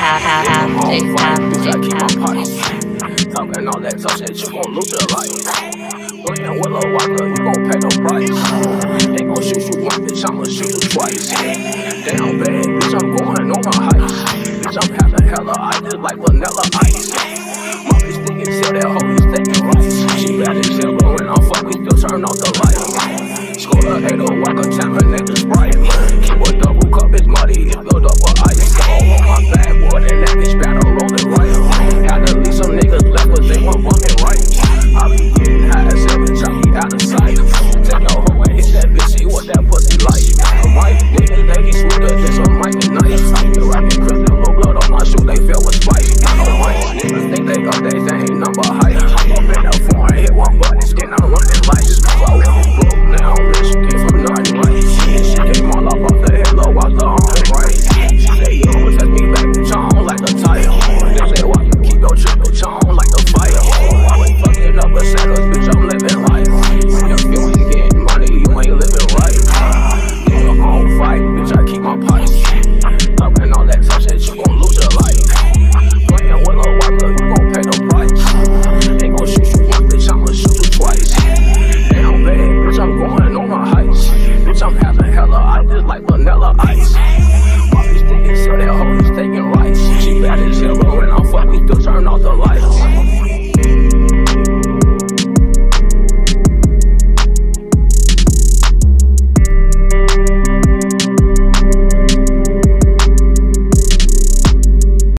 Bitch, I keep my pies. Talking all that tough shit, you gon' lose your life. Playing with a wilder, you gon' pay no price. They gon' shoot you once, bitch, I'ma shoot you twice. Damn bad, bitch, I'm going on my height. Bitch, I'm having hella ice, just like vanilla ice. Mommy's thinking, sell that hoe, he's thinking right. She bad as hell, but I'm fucking, you'll turn off the light. Score a 8 or walk a 10 like vanilla.